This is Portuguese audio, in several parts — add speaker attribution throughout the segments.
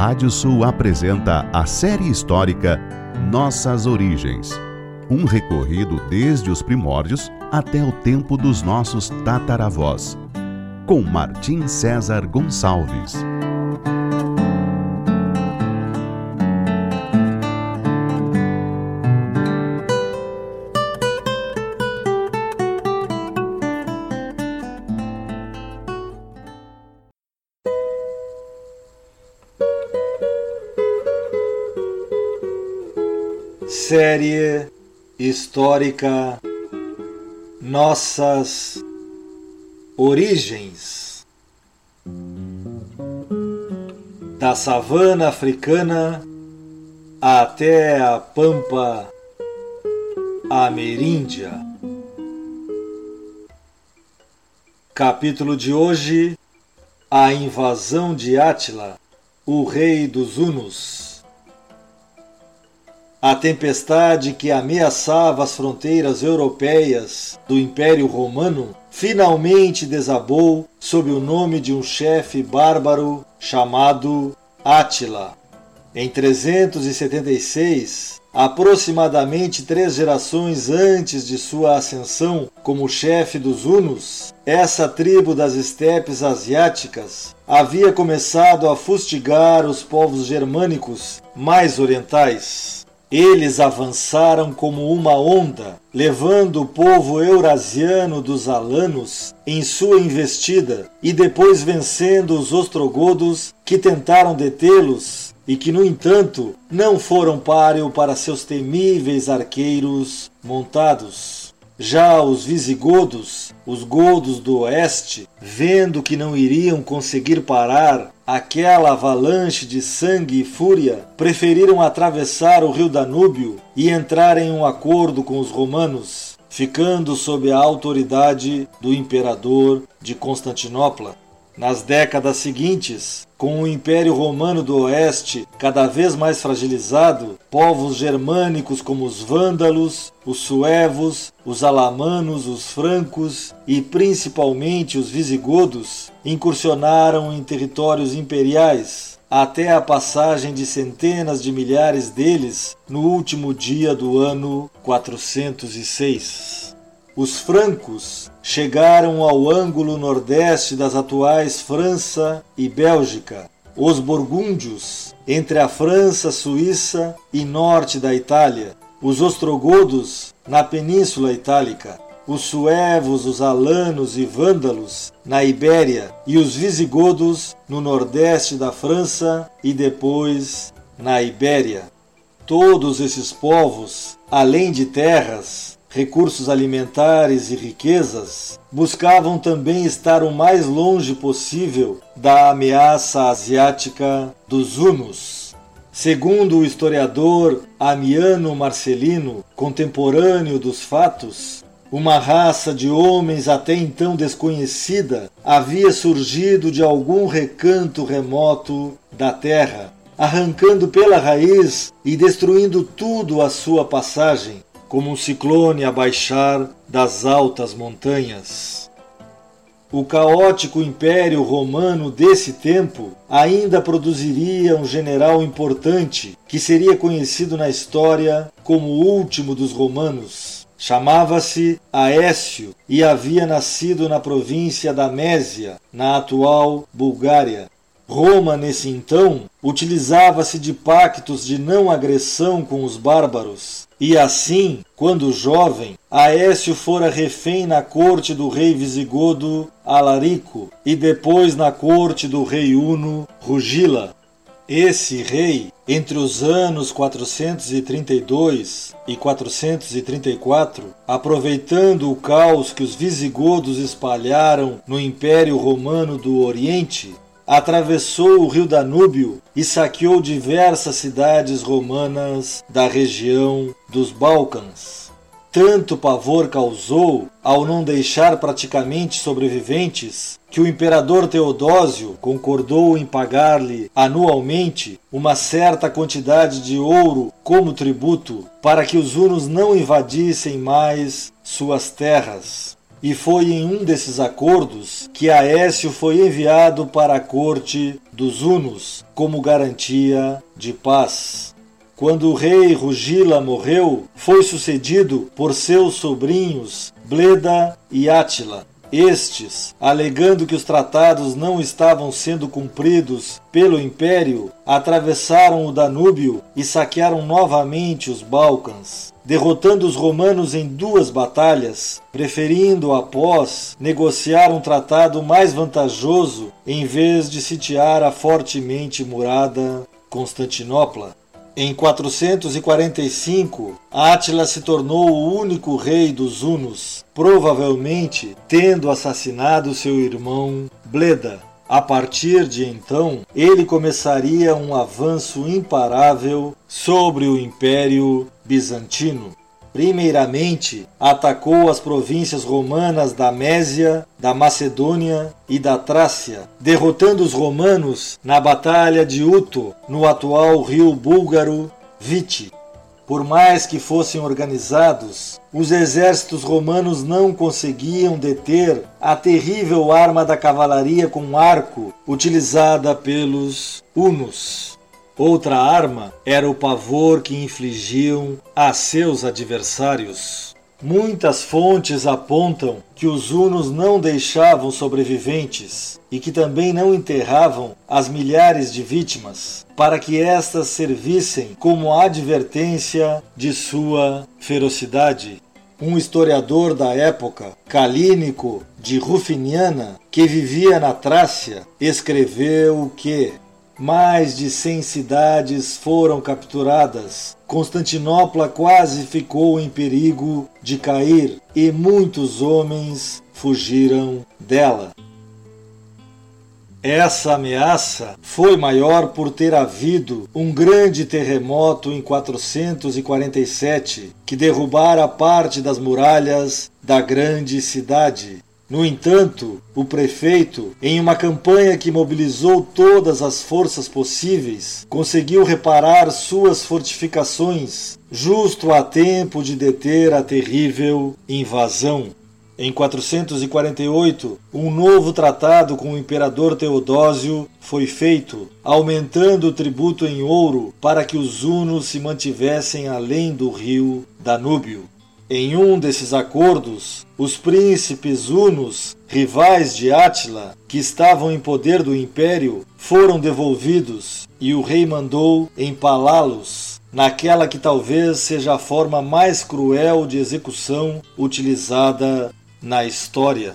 Speaker 1: Rádio Sul apresenta a série histórica Nossas Origens. Um recorrido desde os primórdios até o tempo dos nossos tataravós. Com Martim César Gonçalves.
Speaker 2: Série histórica Nossas Origens da savana africana até a pampa ameríndia. Capítulo de hoje: A invasão de Átila, o rei dos Hunos. A tempestade que ameaçava as fronteiras europeias do Império Romano finalmente desabou sob o nome de um chefe bárbaro chamado Átila. Em 376, aproximadamente três gerações antes de sua ascensão como chefe dos Hunos, essa tribo das estepes asiáticas havia começado a fustigar os povos germânicos mais orientais. Eles avançaram como uma onda, levando o povo eurasiano dos alanos em sua investida e depois vencendo os ostrogodos que tentaram detê-los e que, no entanto, não foram páreo para seus temíveis arqueiros montados. Já os visigodos, os godos do oeste, vendo que não iriam conseguir parar aquela avalanche de sangue e fúria, preferiram atravessar o rio Danúbio e entrar em um acordo com os romanos, ficando sob a autoridade do imperador de Constantinopla. Nas décadas seguintes, com o Império Romano do Oeste cada vez mais fragilizado, povos germânicos como os vândalos, os suevos, os alamanos, os francos e principalmente os visigodos incursionaram em territórios imperiais, até a passagem de centenas de milhares deles no último dia do ano 406. Os francos chegaram ao ângulo nordeste das atuais França e Bélgica. Os burgúndios, entre a França, Suíça e norte da Itália. Os ostrogodos, na Península Itálica. Os suevos, os alanos e vândalos, na Ibéria. E os visigodos, no nordeste da França e depois na Ibéria. Todos esses povos, além de terras, recursos alimentares e riquezas, buscavam também estar o mais longe possível da ameaça asiática dos Hunos. Segundo o historiador Amiano Marcelino, contemporâneo dos fatos, uma raça de homens até então desconhecida havia surgido de algum recanto remoto da terra, arrancando pela raiz e destruindo tudo à sua passagem, como um ciclone a baixar das altas montanhas. O caótico império romano desse tempo ainda produziria um general importante que seria conhecido na história como o último dos romanos. Chamava-se Aécio e havia nascido na província da Mésia, na atual Bulgária. Roma, nesse então, utilizava-se de pactos de não agressão com os bárbaros, e assim, quando jovem, Aécio fora refém na corte do rei visigodo Alarico e depois na corte do rei Uno Rugila. Esse rei, entre os anos 432 e 434, aproveitando o caos que os visigodos espalharam no Império Romano do Oriente, atravessou o rio Danúbio e saqueou diversas cidades romanas da região dos Balcãs. Tanto pavor causou ao não deixar praticamente sobreviventes que o imperador Teodósio concordou em pagar-lhe anualmente uma certa quantidade de ouro como tributo para que os hunos não invadissem mais suas terras. E foi em um desses acordos que Aécio foi enviado para a corte dos Hunos como garantia de paz. Quando o rei Rugila morreu, foi sucedido por seus sobrinhos Bleda e Átila, estes, alegando que os tratados não estavam sendo cumpridos pelo império, atravessaram o Danúbio e saquearam novamente os Balcãs, derrotando os romanos em duas batalhas, preferindo após negociar um tratado mais vantajoso em vez de sitiar a fortemente murada Constantinopla. Em 445, Átila se tornou o único rei dos Hunos, provavelmente tendo assassinado seu irmão Bleda. A partir de então, ele começaria um avanço imparável sobre o Império Bizantino. Primeiramente, atacou as províncias romanas da Mésia, da Macedônia e da Trácia, derrotando os romanos na Batalha de Uto, no atual rio búlgaro Viti. Por mais que fossem organizados, os exércitos romanos não conseguiam deter a terrível arma da cavalaria com arco utilizada pelos hunos. Outra arma era o pavor que infligiam a seus adversários. Muitas fontes apontam que os hunos não deixavam sobreviventes e que também não enterravam as milhares de vítimas, para que estas servissem como advertência de sua ferocidade. Um historiador da época, Calínico de Rufiniana, que vivia na Trácia, escreveu que mais de 100 cidades foram capturadas. Constantinopla quase ficou em perigo de cair e muitos homens fugiram dela. Essa ameaça foi maior por ter havido um grande terremoto em 447 que derrubara parte das muralhas da grande cidade. No entanto, o prefeito, em uma campanha que mobilizou todas as forças possíveis, conseguiu reparar suas fortificações justo a tempo de deter a terrível invasão. Em 448, um novo tratado com o imperador Teodósio foi feito, aumentando o tributo em ouro para que os hunos se mantivessem além do rio Danúbio. Em um desses acordos, os príncipes hunos, rivais de Átila, que estavam em poder do império, foram devolvidos e o rei mandou empalá-los naquela que talvez seja a forma mais cruel de execução utilizada na história.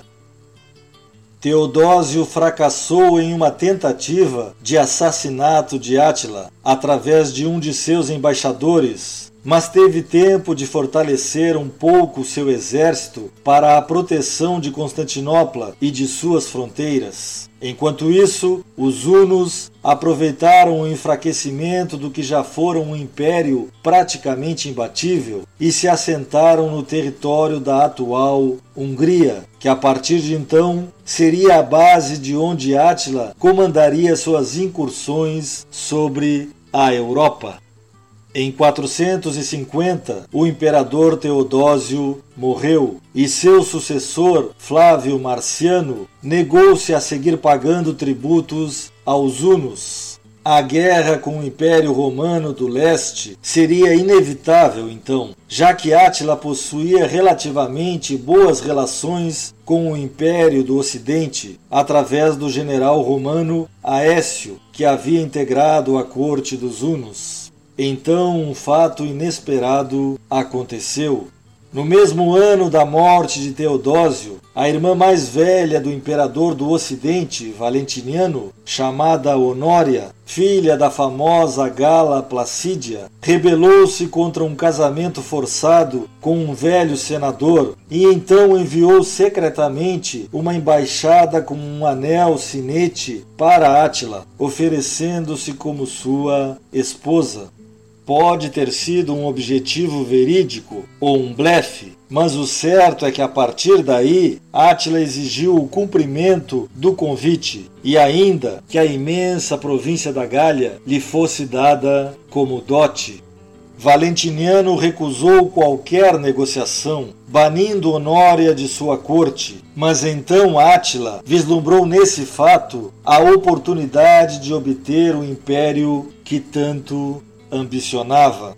Speaker 2: Teodósio fracassou em uma tentativa de assassinato de Átila através de um de seus embaixadores, mas teve tempo de fortalecer um pouco seu exército para a proteção de Constantinopla e de suas fronteiras. Enquanto isso, os hunos aproveitaram o enfraquecimento do que já fora um império praticamente imbatível e se assentaram no território da atual Hungria, que a partir de então seria a base de onde Átila comandaria suas incursões sobre a Europa. Em 450, o imperador Teodósio morreu e seu sucessor, Flávio Marciano, negou-se a seguir pagando tributos aos hunos. A guerra com o Império Romano do Leste seria inevitável então, já que Átila possuía relativamente boas relações com o Império do Ocidente através do general romano Aécio, que havia integrado a corte dos hunos. Então um fato inesperado aconteceu. No mesmo ano da morte de Teodósio, a irmã mais velha do imperador do Ocidente, Valentiniano, chamada Honória, filha da famosa Gala Placídia, rebelou-se contra um casamento forçado com um velho senador e então enviou secretamente uma embaixada com um anel sinete para Átila, oferecendo-se como sua esposa. Pode ter sido um objetivo verídico ou um blefe, mas o certo é que a partir daí Átila exigiu o cumprimento do convite e ainda que a imensa província da Gália lhe fosse dada como dote. Valentiniano recusou qualquer negociação, banindo Honória de sua corte, mas então Átila vislumbrou nesse fato a oportunidade de obter o império que tanto ambicionava.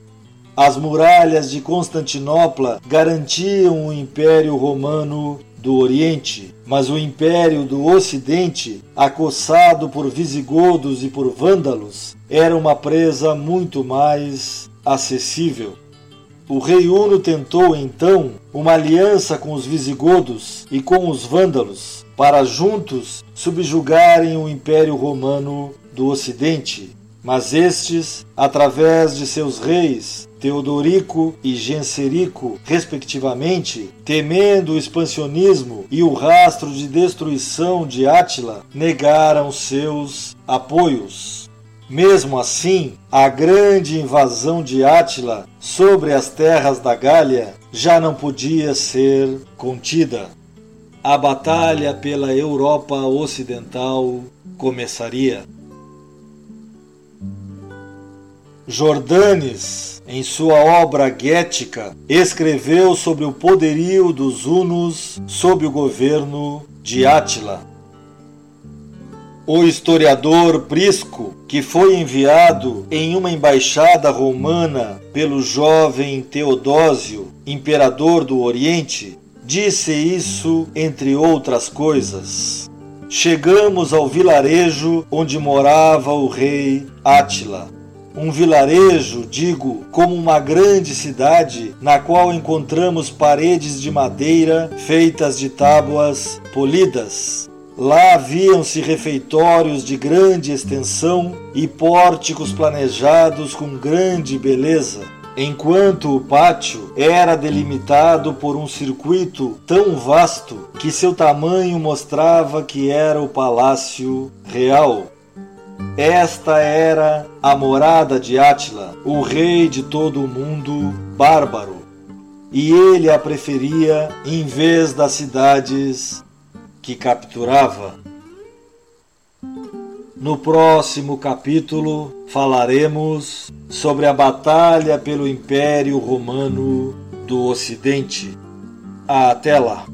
Speaker 2: As muralhas de Constantinopla garantiam o Império Romano do Oriente, mas o Império do Ocidente, acossado por visigodos e por vândalos, era uma presa muito mais acessível. O rei Uno tentou então uma aliança com os visigodos e com os vândalos para juntos subjugarem o Império Romano do Ocidente, mas estes, através de seus reis Teodorico e Genserico, respectivamente, temendo o expansionismo e o rastro de destruição de Átila, negaram seus apoios. Mesmo assim, a grande invasão de Átila sobre as terras da Gália já não podia ser contida. A batalha pela Europa Ocidental começaria. Jordanes, em sua obra Guética, escreveu sobre o poderio dos hunos sob o governo de Átila. O historiador Prisco, que foi enviado em uma embaixada romana pelo jovem Teodósio, imperador do Oriente, disse isso entre outras coisas. Chegamos ao vilarejo onde morava o rei Átila. Um vilarejo, digo, como uma grande cidade na qual encontramos paredes de madeira feitas de tábuas polidas Lá haviam-se refeitórios de grande extensão e pórticos planejados com grande beleza, enquanto o pátio era delimitado por um circuito tão vasto que seu tamanho mostrava que era o palácio real. Esta era a morada de Átila, o rei de todo o mundo bárbaro, e ele a preferia em vez das cidades que capturava. No próximo capítulo falaremos sobre a batalha pelo Império Romano do Ocidente. Até lá!